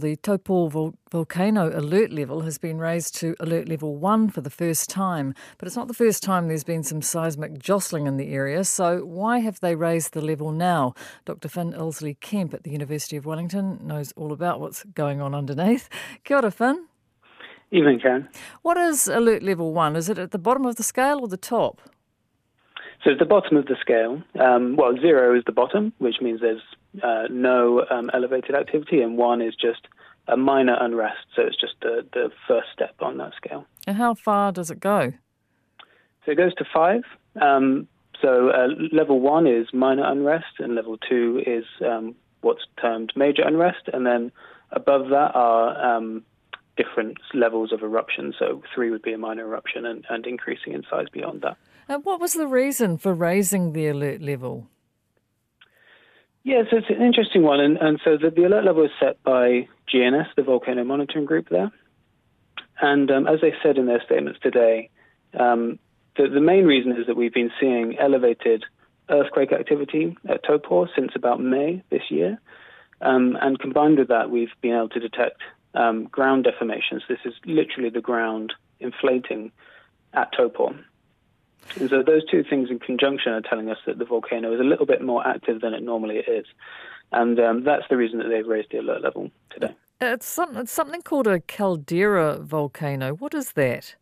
The Taupo vol- volcano alert level has been raised to alert level 1 for the first time, but it's not the first time there's been some seismic jostling in the area, so why have they raised the level now? Dr. Finn Illsley Kemp at the University of Wellington knows all about what's going on underneath. Kia ora, Finn. Evening, Karen. What is alert level 1? Is it at the bottom of the scale or the top? So it's the bottom of the scale. Um, well, zero is the bottom, which means there's uh, no um, elevated activity, and one is just a minor unrest. So it's just the, the first step on that scale. And how far does it go? So it goes to five. Um, so uh, level one is minor unrest, and level two is um, what's termed major unrest, and then above that are um, different levels of eruption. So three would be a minor eruption, and, and increasing in size beyond that. And what was the reason for raising the alert level? Yeah, so it's an interesting one. And, and so the, the alert level is set by GNS, the volcano monitoring group there. And um, as they said in their statements today, um, the, the, main reason is that we've been seeing elevated earthquake activity at Taupo since about May this year. Um, and combined with that, we've been able to detect um, ground deformations. This is literally the ground inflating at Taupo. And so those two things in conjunction are telling us that the volcano is a little bit more active than it normally is. And um, that's the reason that they've raised the alert level today. It's, some, it's something called a caldera volcano. What is that?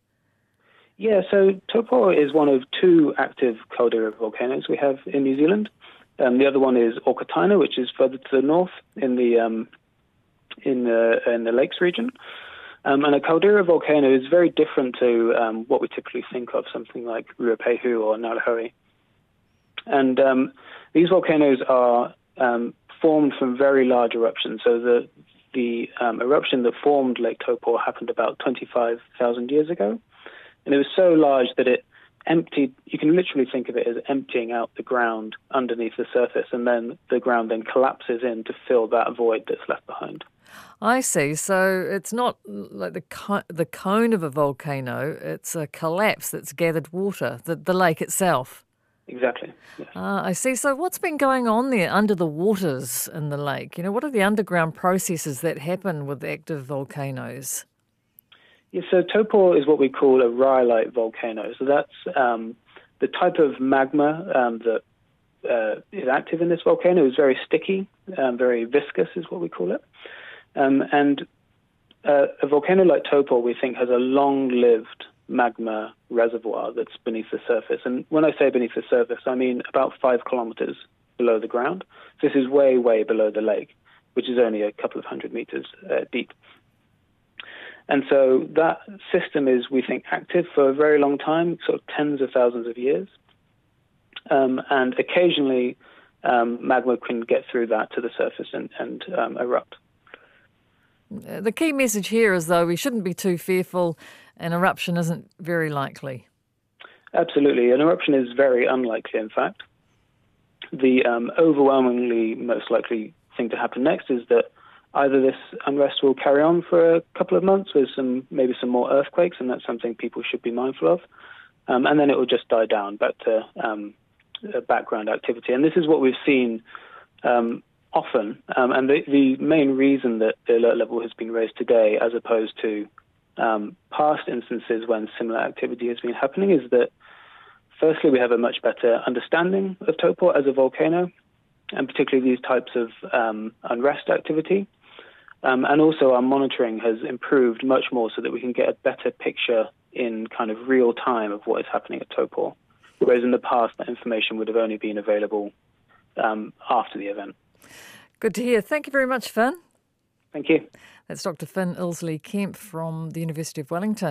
Yeah, so Taupo is one of two active caldera volcanoes we have in New Zealand. Um, the other one is Okataina, which is further to the north in the um, in the in the lakes region. Um, and a caldera volcano is very different to um, what we typically think of, something like Ruapehu or Ngauruhoe. And um, these volcanoes are um, formed from very large eruptions. So the the um, eruption that formed Lake Taupo happened about 25,000 years ago, and it was so large that it emptied. You can literally think of it as emptying out the ground underneath the surface, and then the ground then collapses in to fill that void that's left behind. I see. So it's not like the co- the cone of a volcano; it's a collapse that's gathered water, the the lake itself. Exactly. Yes. Ah, I see. So what's been going on there under the waters in the lake? You know, what are the underground processes that happen with active volcanoes? Yeah, so Taupo is what we call a rhyolite volcano. So that's um, the type of magma um, that uh, is active in this volcano is very sticky, um, very viscous, is what we call it. Um, and uh, a volcano like Taupo, we think, has a long-lived magma reservoir that's beneath the surface. And when I say beneath the surface, I mean about five kilometers below the ground. So this is way, way below the lake, which is only a couple of hundred meters uh, deep. And so that system is, we think, active for a very long time, sort of tens of thousands of years. Um, and occasionally, um, magma can get through that to the surface and, and um, erupt. The key message here is, though, we shouldn't be too fearful. An eruption isn't very likely. Absolutely. An eruption is very unlikely, in fact. The um, overwhelmingly most likely thing to happen next is that either this unrest will carry on for a couple of months with some maybe some more earthquakes, and that's something people should be mindful of, um, and then it will just die down back to um, background activity. And this is what we've seen um, often. Um, and the, the, main reason that the alert level has been raised today, as opposed to um, past instances when similar activity has been happening, is that firstly, we have a much better understanding of Taupo as a volcano, and particularly these types of um, unrest activity. Um, and also, our monitoring has improved much more so that we can get a better picture in kind of real time of what is happening at Taupo. Whereas in the past, that information would have only been available um, after the event. Good to hear. Thank you very much, Finn. Thank you. That's Dr. Finn Illsley Kemp from the University of Wellington.